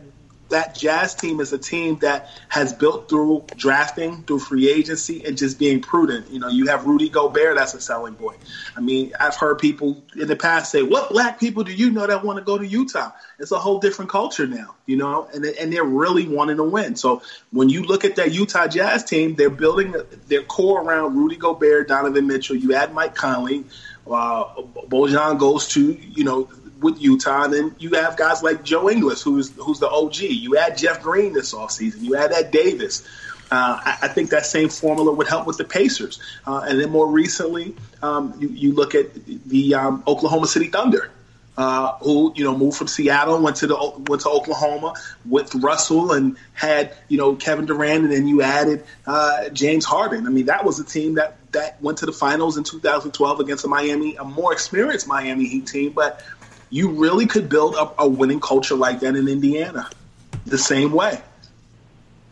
that Jazz team is a team that has built through drafting, through free agency, and just being prudent. You know, you have Rudy Gobert, that's a selling point. I mean, I've heard people in the past say, "What black people do you know that want to go to Utah?" It's a whole different culture now, you know, and and they're really wanting to win. So when you look at that Utah Jazz team, they're building their core around Rudy Gobert, Donovan Mitchell. You add Mike Conley. Uh, Bojan goes to you know with Utah. And then you have guys like Joe Ingles, who's who's the OG. You add Jeff Green this offseason. You add Ed Davis. Uh, I, I, think that same formula would help with the Pacers. Uh, and then more recently, um, you, you, look at the um, Oklahoma City Thunder. Uh, who you know moved from Seattle, went to the went to Oklahoma with Russell, and had you know Kevin Durant, and then you added uh, James Harden. I mean, that was a team that that went to the finals in 2012 against a Miami, a more experienced Miami Heat team, but you really could build up a winning culture like that in Indiana the same way.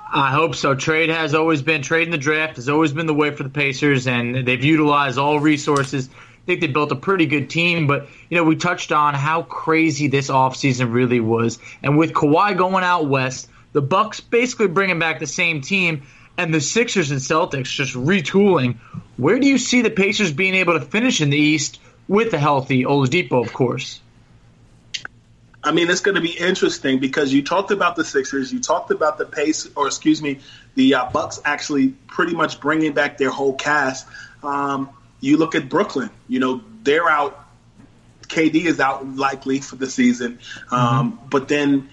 I hope so. Trade has always been trade in the draft has always been the way for the Pacers, and they've utilized all resources. I think they built a pretty good team, but you know we touched on how crazy this offseason really was, and with Kawhi going out west, the Bucks basically bringing back the same team, and the Sixers and Celtics just retooling. Where do you see the Pacers being able to finish in the East with a healthy Oladipo, of course? I mean, it's going to be interesting because you talked about the Sixers, you talked about the pace, or excuse me, the uh, Bucks actually pretty much bringing back their whole cast. Um, you look at Brooklyn, you know, they're out. KD is out likely for the season, um, mm-hmm. but then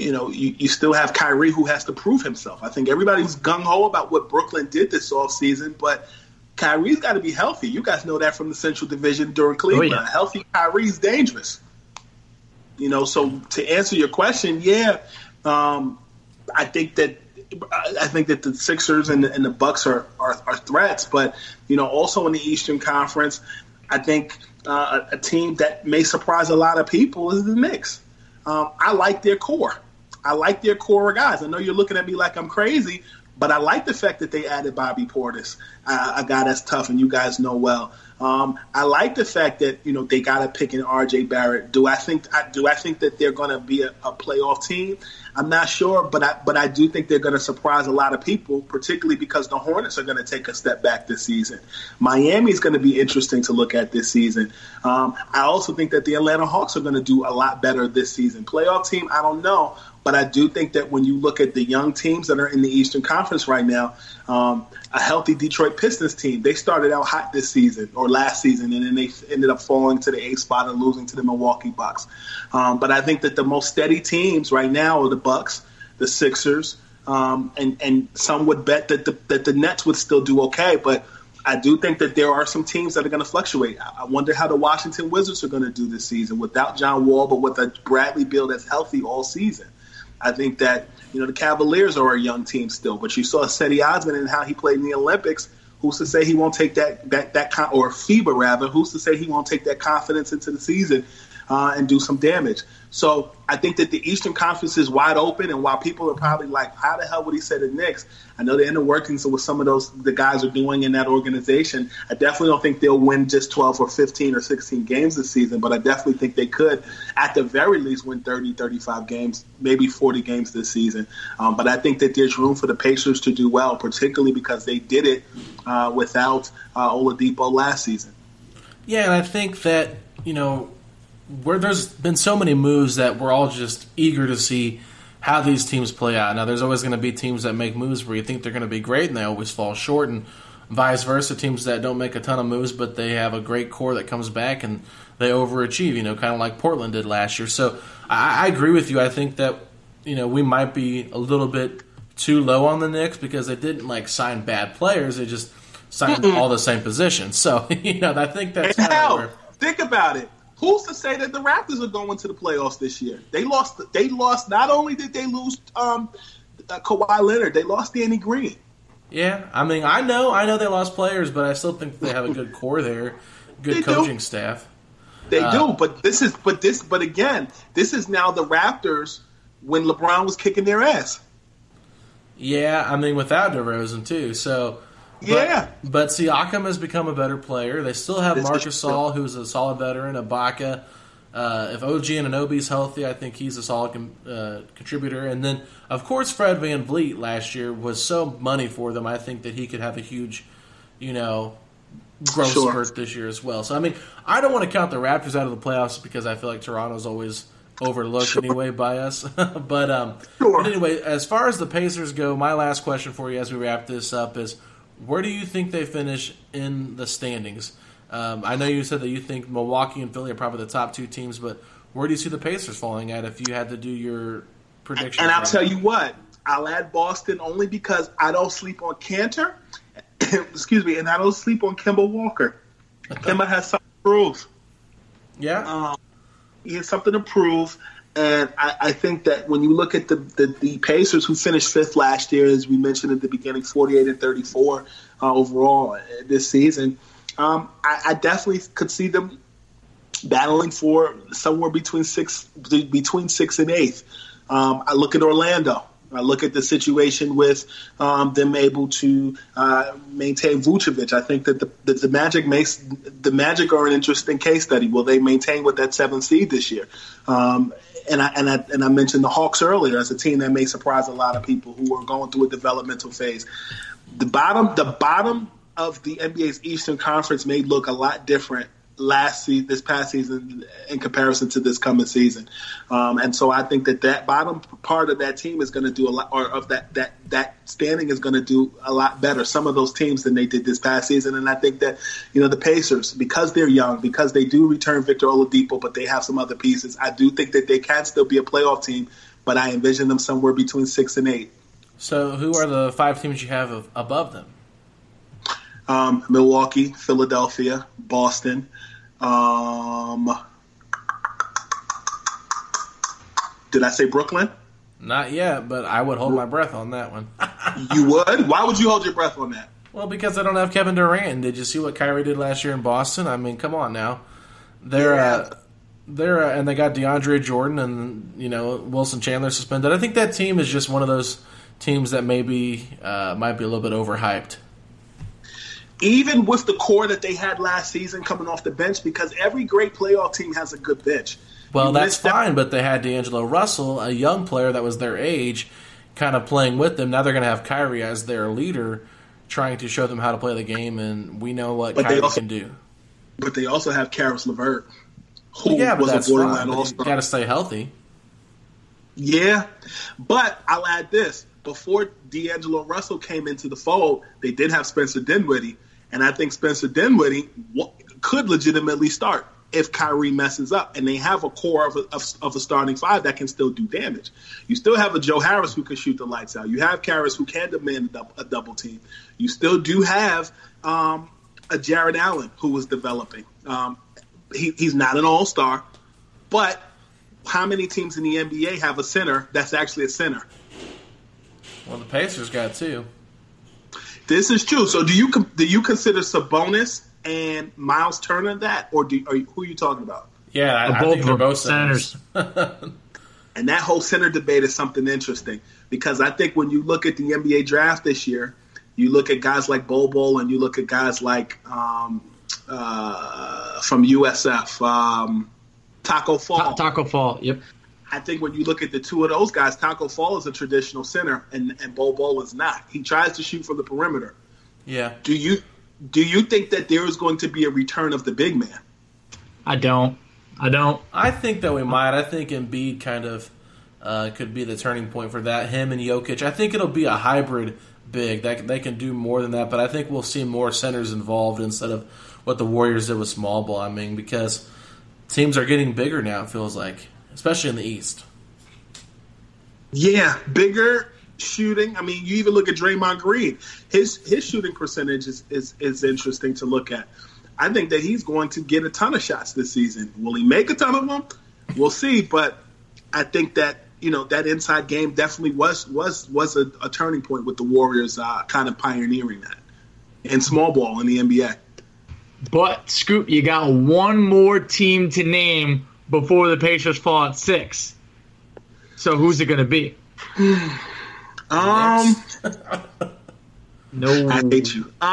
you know, you, you still have Kyrie who has to prove himself. I think everybody's gung ho about what Brooklyn did this offseason, but Kyrie's got to be healthy. You guys know that from the Central Division during Cleveland. Oh, yeah. Healthy Kyrie's dangerous. You know, so to answer your question, yeah, um, I think that I think that the Sixers and the, and the Bucks are, are, are threats, but you know, also in the Eastern Conference, I think uh, a, team that may surprise a lot of people is the Knicks. Um, I like their core. I like their core guys. I know you're looking at me like I'm crazy, but I like the fact that they added Bobby Portis, uh, a guy that's tough, and you guys know well. Um, I like the fact that you know they got to pick in R.J. Barrett. Do I think do I think that they're going to be a, a, playoff team? I'm not sure, but I but I do think they're going to surprise a lot of people, particularly because the Hornets are going to take a step back this season. Miami is going to be interesting to look at this season. Um, I also think that the Atlanta Hawks are going to do a lot better this season. Playoff team, I don't know, but I do think that when you look at the young teams that are in the Eastern Conference right now, um, a healthy Detroit Pistons team, they started out hot this season or last season, and then they ended up falling to the eighth spot and losing to the Milwaukee Bucks. Um, but I think that the most steady teams right now are the Bucks, the Sixers, um, and and some would bet that the, that the Nets would still do okay, but. I do think that there are some teams that are going to fluctuate. I wonder how the Washington Wizards are going to do this season without John Wall, but with a Bradley Beal that's healthy all season. I think that you know the Cavaliers are a young team still, but you saw Cedi Osman and how he played in the Olympics. Who's to say he won't take that that that or FIBA rather? Who's to say he won't take that confidence into the season uh, and do some damage? So I think that the Eastern Conference is wide open, and while people are probably like, "How the hell would he say the Knicks?" I know they're in the inner workings of what some of those the guys are doing in that organization. I definitely don't think they'll win just 12 or 15 or 16 games this season, but I definitely think they could, at the very least, win 30, 35 games, maybe 40 games this season. Um, but I think that there's room for the Pacers to do well, particularly because they did it uh, without uh, Oladipo last season. Yeah, and I think that you know where there's been so many moves that we're all just eager to see how these teams play out. Now, there's always going to be teams that make moves where you think they're going to be great and they always fall short, and vice versa. Teams that don't make a ton of moves, but they have a great core that comes back and they overachieve. You know, kind of like Portland did last year. So I, I agree with you. I think that you know we might be a little bit too low on the Knicks because they didn't like sign bad players. They just signed all the same positions. So you know, I think that's kind of where. Think about it. Who's to say that the Raptors are going to the playoffs this year? They lost. They lost. Not only did they lose um, uh, Kawhi Leonard, they lost Danny Green. Yeah, I mean, I know, I know they lost players, but I still think they have a good core there, good they coaching do. staff. They uh, do, but this is, but this, but again, this is now the Raptors when LeBron was kicking their ass. Yeah, I mean, without DeRozan too. So yeah. But Siakam has become a better player. They still have this Marc Gasol, who's a solid veteran, Ibaka. Uh, if OG Anunoby's healthy, I think he's a solid com- uh, contributor. And then, of course, Fred VanVleet last year was so money for them. I think that he could have a huge, you know, growth sure. spurt this year as well. So, I mean, I don't want to count the Raptors out of the playoffs because I feel like Toronto's always overlooked sure. anyway by us. but, um, sure. but anyway, as far as the Pacers go, my last question for you as we wrap this up is – where do you think they finish in the standings? Um, I know you said that you think Milwaukee and Philly are probably the top two teams, but where do you see the Pacers falling at if you had to do your prediction? And I'll tell you what, I'll add Boston only because I don't sleep on Kanter. excuse me, and I don't sleep on Kemba Walker. Kemba has something to prove. Yeah. Um, he has something to prove. And I, I, think that when you look at the, the, the, Pacers, who finished fifth last year, as we mentioned at the beginning, 48 and 34 uh, overall this season, um, I, I, definitely could see them battling for somewhere between six between six and eighth. Um, I look at Orlando. I look at the situation with um, them able to uh, maintain Vucevic. I think that the, the Magic makes the Magic are an interesting case study. Will they maintain with that seventh seed this year? Um, and I, and I and I mentioned the Hawks earlier as a team that may surprise a lot of people who are going through a developmental phase. The bottom the bottom of the NBA's Eastern Conference may look a lot different last season, this past season, in comparison to this coming season. Um, and so I think that that bottom part of that team is going to do a lot, or of that that that standing is going to do a lot better. Some of those teams than they did this past season. And I think that you know the Pacers, because they're young, because they do return Victor Oladipo, but they have some other pieces. I do think that they can still be a playoff team, but I envision them somewhere between six and eight. So, who are the five teams you have above them? Um, Milwaukee, Philadelphia, Boston, um, did I say Brooklyn? Not yet, but I would hold my breath on that one. you would? Why would you hold your breath on that? Well, because I don't have Kevin Durant. Did you see what Kyrie did last year in Boston? I mean, come on now. They're yeah. uh, they're uh, and they got DeAndre Jordan and you know Wilson Chandler suspended. I think that team is just one of those teams that maybe uh, might be a little bit overhyped even with the core that they had last season coming off the bench, because every great playoff team has a good bench. Well, you that's fine, but they had D'Angelo Russell, a young player that was their age, kind of playing with them. Now they're going to have Kyrie as their leader, trying to show them how to play the game, and we know what but Kyrie also, can do. But they also have Caris LeVert, who yeah, was a borderline all star. Got to stay healthy. Yeah, but I'll add this: before D'Angelo Russell came into the fold, they did have Spencer Dinwiddie and I think Spencer Dinwiddie could legitimately start if Kyrie messes up. And they have a core of a, of, of a, starting five that can still do damage. You still have a Joe Harris who can shoot the lights out. You have Harris who can demand a double, a double team. You still do have um, a Jarrett Allen who was developing. Um, he, he's not an all star, but how many teams in the NBA have a center that's actually a center? Well, the Pacers got two. This is true. So do you do you consider Sabonis and Myles Turner that, or do are you, who are you talking about? Yeah, I, I think they're both centers. and that whole center debate is something interesting because I think when you look at the NBA draft this year, you look at guys like Bol Bol and you look at guys like um, uh, from USF, um, Tacko Fall. Ta- Tacko Fall, yep. I think when you look at the two of those guys, Tacko Fall is a traditional center, and and Bol Bol is not. He tries to shoot from the perimeter. Yeah. Do you do you think that there is going to be a return of the big man? I don't. I don't. I think that we might. I think Embiid kind of uh, could be the turning point for that. Him and Jokic. I think it'll be a hybrid big. That they can do more than that, but I think we'll see more centers involved instead of what the Warriors did with small ball. I mean, because teams are getting bigger now. It feels like especially in the East. Yeah, bigger shooting. I mean, you even look at Draymond Green. His his shooting percentage is, is, is interesting to look at. I think that he's going to get a ton of shots this season. Will he make a ton of them? We'll see. But I think that you know that inside game definitely was was was a, a turning point with the Warriors uh, kind of pioneering that in small ball in the NBA. But Scoop, you got one more team to name before the Pacers fall at six. So who's it going to be? um, no, one I hate you. Um,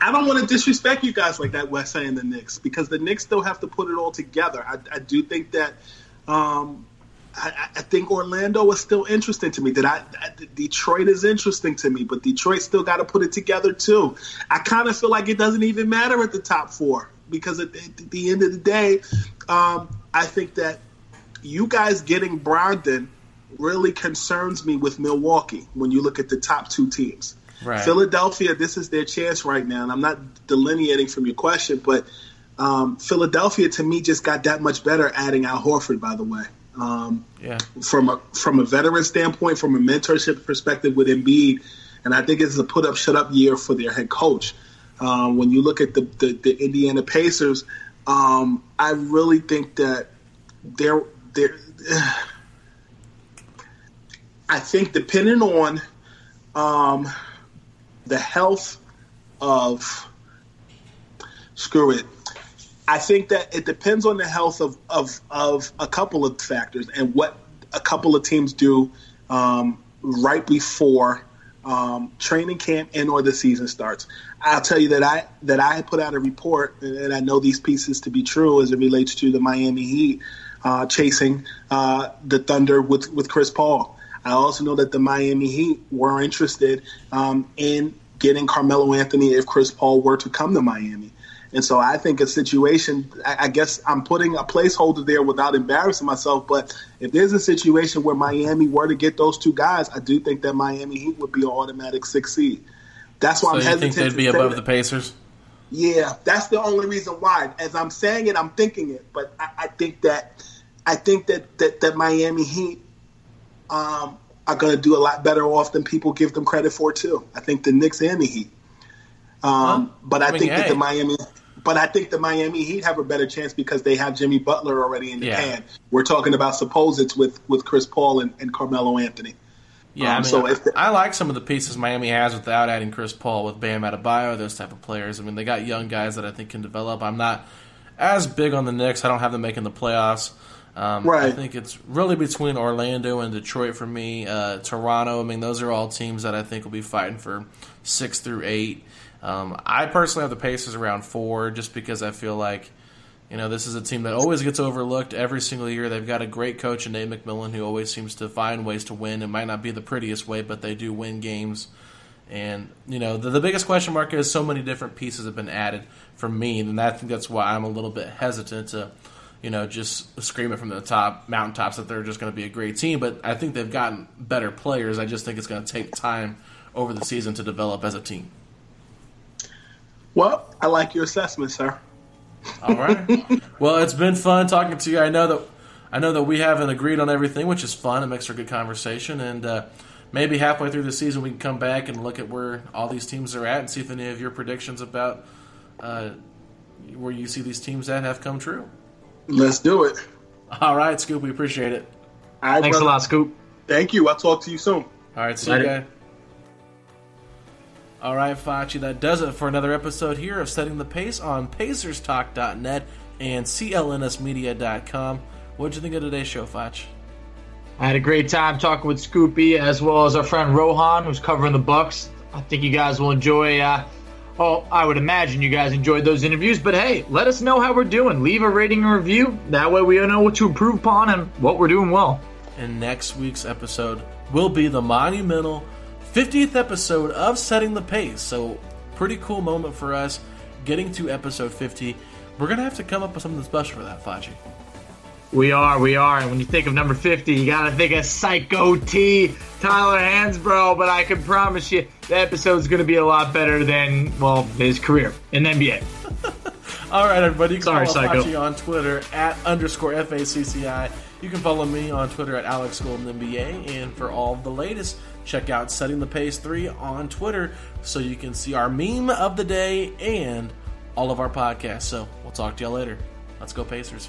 I don't want to disrespect you guys like that. West saying the Knicks because the Knicks still have to put it all together. I, I do think that. Um, I, I, think Orlando is still interesting to me. That I, I, Detroit is interesting to me, but Detroit still got to put it together too. I kind of feel like it doesn't even matter at the top four because at the, at the end of the day, um, I think that you guys getting Brogdon really concerns me with Milwaukee when you look at the top two teams. Right. Philadelphia, this is their chance right now, and I'm not delineating from your question, but um, Philadelphia to me just got that much better adding Al Horford. By the way. Um, yeah. From a from a veteran standpoint, from a mentorship perspective with Embiid, and I think it's a put up shut up year for their head coach. Um, when you look at the the, the Indiana Pacers, um, I really think that they're they're. I think depending on um, the health of screw it, I think that it depends on the health of, of, of a couple of factors and what a couple of teams do um, right before um, training camp and or the season starts. I'll tell you that I that I put out a report, and I know these pieces to be true as it relates to the Miami Heat uh, chasing uh, the Thunder with with Chris Paul. I also know that the Miami Heat were interested um, in getting Carmelo Anthony if Chris Paul were to come to Miami. And so I think a situation, I guess I'm putting a placeholder there without embarrassing myself. But if there's a situation where Miami were to get those two guys, I do think that Miami Heat would be an automatic six seed. That's why so I'm you hesitant. think they'd be above the Pacers? Yeah, that's the only reason why. As I'm saying it, I'm thinking it, but I, I think that I think that that, that Miami Heat um, are going to do a lot better off than people give them credit for too. I think the Knicks and the Heat. Um, huh? But I, I mean, think hey. that the Miami, but I think the Miami Heat have a better chance because they have Jimmy Butler already in the yeah. can. We're talking about supposits with with Chris Paul and, and Carmelo Anthony. Yeah, um, I mean, so if the, I like some of the pieces Miami has without adding Chris Paul with Bam Adebayo, those type of players. I mean, they got young guys that I think can develop. I'm not as big on the Knicks. I don't have them making the playoffs. Um, right. I think it's really between Orlando and Detroit for me. Uh, Toronto, I mean, those are all teams that I think will be fighting for six through eight. Um, I personally have the Pacers around four just because I feel like, you know, this is a team that always gets overlooked every single year. They've got a great coach in Nate McMillan who always seems to find ways to win. It might not be the prettiest way, but they do win games. And, you know, the, the biggest question mark is so many different pieces have been added for me, and I think that's why I'm a little bit hesitant to – you know, just scream it from the top mountaintops that they're just going to be a great team. But I think they've gotten better players. I just think it's going to take time over the season to develop as a team. Well, I like your assessment, sir. All right. well, it's been fun talking to you. I know that I know that we haven't agreed on everything, which is fun. It makes for good conversation, and uh, maybe halfway through the season we can come back and look at where all these teams are at and see if any of your predictions about uh, where you see these teams at have come true. Let's do it. All right, Scoop. We appreciate it. Right, Thanks brother. a lot, Scoop. Thank you. I'll talk to you soon. All right, see Later. you guys. All right, Facci, that does it for another episode here of Setting the Pace on PacersTalk.net and CLNSmedia.com. What'd you think of today's show, Facci? I had a great time talking with Scoopy as well as our friend Rohan, who's covering the Bucks. I think you guys will enjoy uh, well, I would imagine you guys enjoyed those interviews, but hey, let us know how we're doing. Leave a rating and review. That way we know what to improve upon and what we're doing well. And next week's episode will be the monumental 50th episode of Setting the Pace. So, pretty cool moment for us getting to episode 50. We're going to have to come up with something special for that, Facci. We are, we are. And when you think of number 50, you got to think of Psycho T, Tyler Hansbrough. But I can promise you, the episode's going to be a lot better than, well, his career in NBA. All right, everybody. You can Sorry, follow Psycho. on Twitter at underscore FACCI. You can follow me on Twitter at Alex Golden NBA. And for all the latest, check out Setting the Pace 3 on Twitter so you can see our meme of the day and all of our podcasts. So we'll talk to y'all later. Let's go, Pacers.